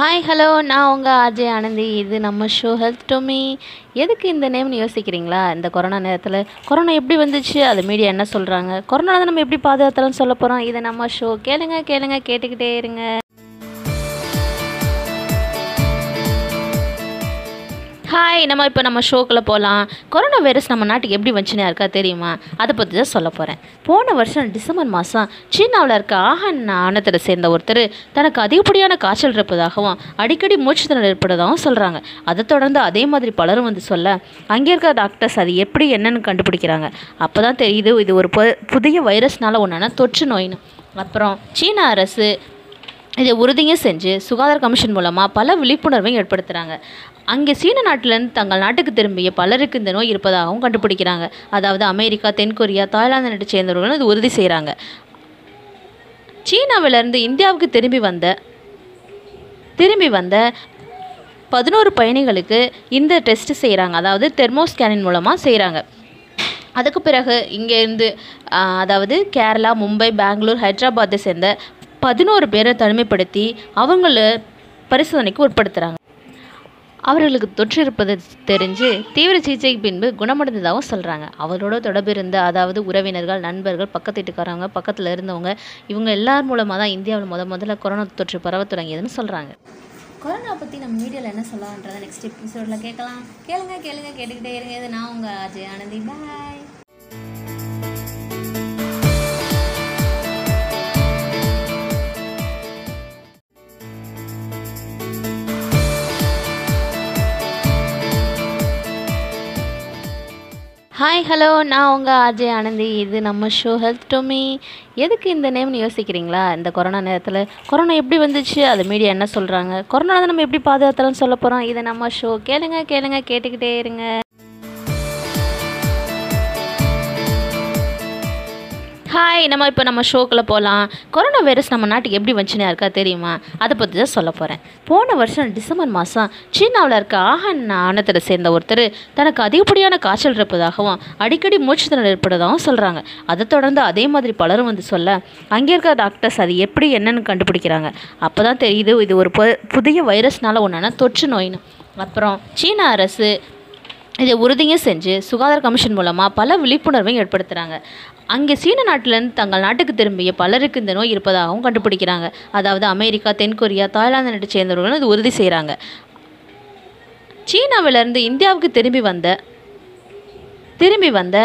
Hi hello நான் உங்கள் அஜய் ஆனந்தி. இது நம்ம ஷோ ஹெல்த் டு மீ எதுக்கு இந்த நேம்னு யோசிக்கிறீங்களா? இந்த கொரோனா நேரத்தில் கொரோனா எப்படி வந்துச்சு? அது மீடியா என்ன சொல்கிறாங்க கொரோனா நம்ம எப்படி பாதுகாத்தலாம்னு சொல்ல போகிறோம் இதை நம்ம ஷோ கேளுங்க கேளுங்க கேட்டுக்கிட்டே இருங்க. ஹாய் நம்ம இப்போ நம்ம ஷோக்குள்ளே போகலாம் கொரோனா வைரஸ் நம்ம நாட்டுக்கு எப்படி வந்துச்சுன்னு யாருக்கா தெரியுமா? அதை பற்றி தான் சொல்ல போகிறேன் போன வருஷம் டிசம்பர் மாதம் சீனாவில் இருக்க ஆஹான் ஆனத்தை சேர்ந்த ஒருத்தர் தனக்கு அதிகப்படியான காய்ச்சல் இருப்பதாகவும் அடிக்கடி மூச்சு திணறல் ஏற்படுவதாகவும் சொல்கிறாங்க அதை தொடர்ந்து அதே மாதிரி பலரும் வந்து சொல்ல அங்கே இருக்க டாக்டர்ஸ் அது எப்படி என்னன்னு கண்டுபிடிக்கிறாங்க. அப்போ தான் தெரியுது இது ஒரு புதிய வைரஸ்னால ஒன்றான தொற்று நோயின்னு. அப்புறம் சீன அரசு இதை உறுதியும் செஞ்சு சுகாதார கமிஷன் மூலமாக பல விழிப்புணர்வையும் ஏற்படுத்துகிறாங்க அங்கே சீன நாட்டிலேருந்து தங்கள் நாட்டுக்கு திரும்பிய பலருக்கு இந்த நோய் இருப்பதாகவும் கண்டுபிடிக்கிறாங்க. அதாவது அமெரிக்கா தென்கொரியா தாய்லாந்து நாட்டை சேர்ந்தவர்களும் இது உறுதி செய்கிறாங்க சீனாவிலிருந்து இந்தியாவுக்கு திரும்பி வந்த திரும்பி வந்த பதினோரு பயணிகளுக்கு இந்த டெஸ்ட் செய்கிறாங்க அதாவது தெர்மோஸ்கேனின் மூலமாக செய்கிறாங்க அதுக்கு பிறகு இங்கேருந்து அதாவது கேரளா மும்பை பெங்களூர் ஹைதராபாத்தை சேர்ந்த பதினோரு பேரை தனிமைப்படுத்தி அவங்கள பரிசோதனைக்கு உட்படுத்துகிறாங்க அவர்களுக்கு தொற்று இருப்பது தெரிஞ்சு தீவிர சிகிச்சைக்கு பின்பு குணமடைந்ததாகவும் சொல்கிறாங்க அவரோட தொடர்பு இருந்த அதாவது உறவினர்கள் நண்பர்கள் பக்கத்து வீட்டுக்காரவங்க பக்கத்தில் இருந்தவங்க இவங்க எல்லார் மூலமாக தான் இந்தியாவில் முத முதல்ல கொரோனா தொற்று பரவ தொடங்கியதுன்னு சொல்கிறாங்க கொரோனா பற்றி நம்ம மீடியாவில் என்ன சொல்லலான்றதை நெக்ஸ்ட் எபிசோடில் கேட்கலாம். கேளுங்க கேளுங்க கேட்டுக்கிட்டே இருங்க. நான் உங்கள் Ajay Anandhi. Bye hi hello நான் உங்கள் அஜய் ஆனந்தி. இது நம்ம ஷோ ஹெல்த் டு மீ எதுக்கு இந்த நேம்னு யோசிக்கிறீங்களா? இந்த கொரோனா நேரத்தில்? கொரோனா எப்படி வந்துச்சு? அது மீடியா என்ன சொல்கிறாங்க கொரோனா நம்ம எப்படி பாதுகாத்தலாம்னு சொல்ல போகிறோம் இதை நம்ம ஷோ கேளுங்க கேளுங்க கேட்டுக்கிட்டே இருங்க. ஹாய் நம்ம இப்போ நம்ம ஷோக்கில் போகலாம் கொரோனா வைரஸ் நம்ம நாட்டுக்கு எப்படி வச்சுனா இருக்கா தெரியுமா? அதை பற்றி தான் சொல்ல போகிறேன் போன வருஷம் டிசம்பர் மாதம் சீனாவில் இருக்க ஆஹான் ஆனத்தை சேர்ந்த ஒருத்தர் தனக்கு அதிகப்படியான காய்ச்சல் இருப்பதாகவும் அடிக்கடி மூச்சு திணறல் ஏற்படுவதாகவும் சொல்கிறாங்க அதை தொடர்ந்து அதே மாதிரி பலரும் வந்து சொல்ல அங்கே இருக்க டாக்டர்ஸ் அது எப்படி என்னன்னு கண்டுபிடிக்கிறாங்க. அப்போ தான் தெரியுது இது ஒரு புதிய வைரஸ்னால ஒன்றான தொற்று நோயின்னு. அப்புறம் சீன அரசு இதை உறுதியும் செஞ்சு சுகாதார கமிஷன் மூலமாக பல விழிப்புணர்வையும் ஏற்படுத்துகிறாங்க அங்கே சீன நாட்டிலேருந்து தங்கள் நாட்டுக்கு திரும்பிய பலருக்கு இந்த நோய் இருப்பதாகவும் கண்டுபிடிக்கிறாங்க. அதாவது அமெரிக்கா தென்கொரியா தாய்லாந்து நாட்டை சேர்ந்தவர்களும் இது உறுதி செய்கிறாங்க சீனாவிலேருந்து இந்தியாவுக்கு திரும்பி வந்த திரும்பி வந்த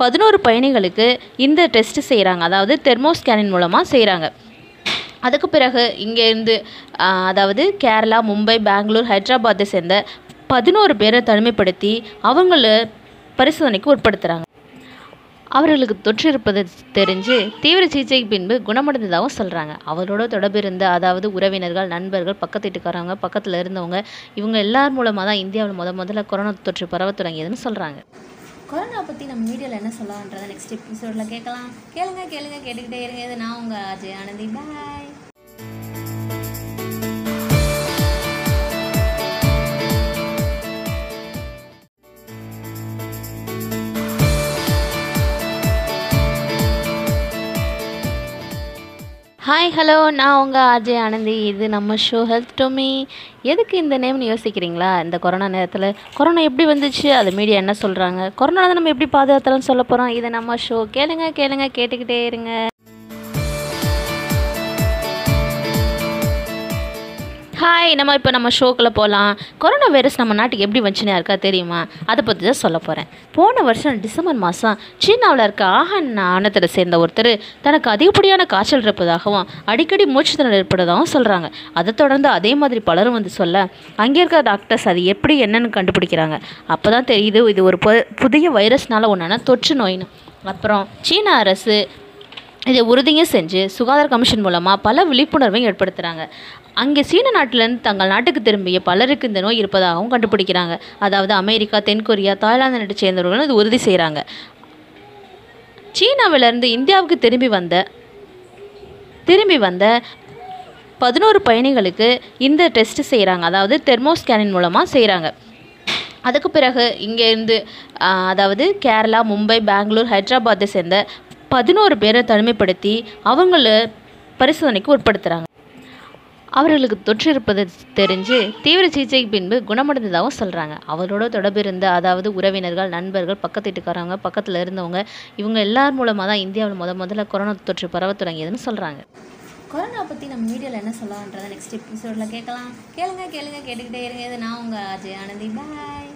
பதினோரு பயணிகளுக்கு இந்த டெஸ்ட் செய்கிறாங்க அதாவது தெர்மோஸ்கேனின் மூலமாக செய்கிறாங்க அதுக்கு பிறகு இங்கேருந்து அதாவது கேரளா மும்பை பெங்களூர் ஹைதராபாத்தை சேர்ந்த பதினோரு பேரை தனிமைப்படுத்தி அவங்கள பரிசோதனைக்கு உட்படுத்துகிறாங்க அவர்களுக்கு தொற்று இருப்பது தெரிஞ்சு தீவிர சிகிச்சைக்கு பின்பு குணமடைந்ததாகவும் சொல்கிறாங்க அவரோட தொடர்பு இருந்த அதாவது உறவினர்கள் நண்பர்கள் பக்கத்து வீட்டுக்காரவங்க பக்கத்தில் இருந்தவங்க இவங்க எல்லார் மூலமாக தான் இந்தியாவில் முத முதல்ல கொரோனா தொற்று பரவ தொடங்கியதுன்னு சொல்கிறாங்க கொரோனா பற்றி நம்ம மீடியாவில் என்ன சொல்லலான்றதை நெக்ஸ்ட் எபிசோடில் கேட்கலாம். கேளுங்க கேளுங்க கேட்டுக்கிட்டே இருங்க. நான் உங்கள் Ajay Anandhi. Bye hi hello நான் உங்கள் அஜய் ஆனந்தி. இது நம்ம ஷோ ஹெல்த் டு மீ எதுக்கு இந்த நேம்னு யோசிக்கிறீங்களா? இந்த கொரோனா நேரத்தில் கொரோனா எப்படி வந்துச்சு? அது மீடியா என்ன சொல்கிறாங்க கொரோனா நம்ம எப்படி பாதுகாத்தலாம்னு சொல்ல போகிறோம் இதை நம்ம ஷோ கேளுங்க கேளுங்க கேட்டுக்கிட்டே இருங்க. ஹாய் நம்ம இப்போ நம்ம ஷோக்குள்ளே போகலாம் கொரோனா வைரஸ் நம்ம நாட்டுக்கு எப்படி வந்துச்சுன்னு யாருக்கா தெரியுமா? அதை பற்றி தான் சொல்ல போகிறேன் போன வருஷம் டிசம்பர் மாதம் சீனாவில் இருக்க ஆஹான் ஆனத்தில் சேர்ந்த ஒருத்தர் தனக்கு அதிகப்படியான காய்ச்சல் இருப்பதாகவும் அடிக்கடி மூச்சு திணறல் ஏற்படுவதாகவும் சொல்கிறாங்க அதை தொடர்ந்து அதே மாதிரி பலரும் வந்து சொல்ல அங்கே இருக்க டாக்டர்ஸ் அது எப்படி என்னன்னு கண்டுபிடிக்கிறாங்க. அப்போ தான் தெரியுது இது ஒரு புதிய வைரஸ்னால ஒன்றான தொற்று நோயின்னு. அப்புறம் சீன அரசு இதை உறுதியும் செஞ்சு சுகாதார கமிஷன் மூலமாக பல விழிப்புணர்வையும் ஏற்படுத்துகிறாங்க அங்கே சீன நாட்டிலேருந்து தங்கள் நாட்டுக்கு திரும்பிய பலருக்கு இந்த நோய் இருப்பதாகவும் கண்டுபிடிக்கிறாங்க. அதாவது அமெரிக்கா தென்கொரியா தாய்லாந்து நாட்டை சேர்ந்தவர்களும் இது உறுதி செய்கிறாங்க சீனாவிலேருந்து இந்தியாவுக்கு திரும்பி வந்த திரும்பி வந்த பதினோரு பயணிகளுக்கு இந்த டெஸ்ட் செய்கிறாங்க அதாவது தெர்மோஸ்கேனின் மூலமாக செய்கிறாங்க அதுக்கு பிறகு இங்கேருந்து அதாவது கேரளா மும்பை பெங்களூர் ஹைதராபாத்தை சேர்ந்த பதினோரு பேரை தனிமைப்படுத்தி அவங்கள பரிசோதனைக்கு உட்படுத்துகிறாங்க அவர்களுக்கு தொற்று இருப்பது தெரிஞ்சு தீவிர சிகிச்சைக்கு பின்பு குணமடைந்ததாகவும் சொல்கிறாங்க அவரோட தொடர்பு இருந்த அதாவது உறவினர்கள் நண்பர்கள் பக்கத்து வீட்டுக்காரவங்க பக்கத்தில் இருந்தவங்க இவங்க எல்லார் மூலமாக தான் இந்தியாவில் முத முதல்ல கொரோனா தொற்று பரவ தொடங்கியதுன்னு சொல்கிறாங்க கொரோனா பற்றி நம்ம வீடியோவில் என்ன சொல்லலான்றதை நெக்ஸ்ட் எபிசோடில் கேட்கலாம். கேளுங்க கேளுங்க கேட்டுக்கிட்டே இருங்க. நான் உங்கள் அஜய் ஆனந்தி. பாய்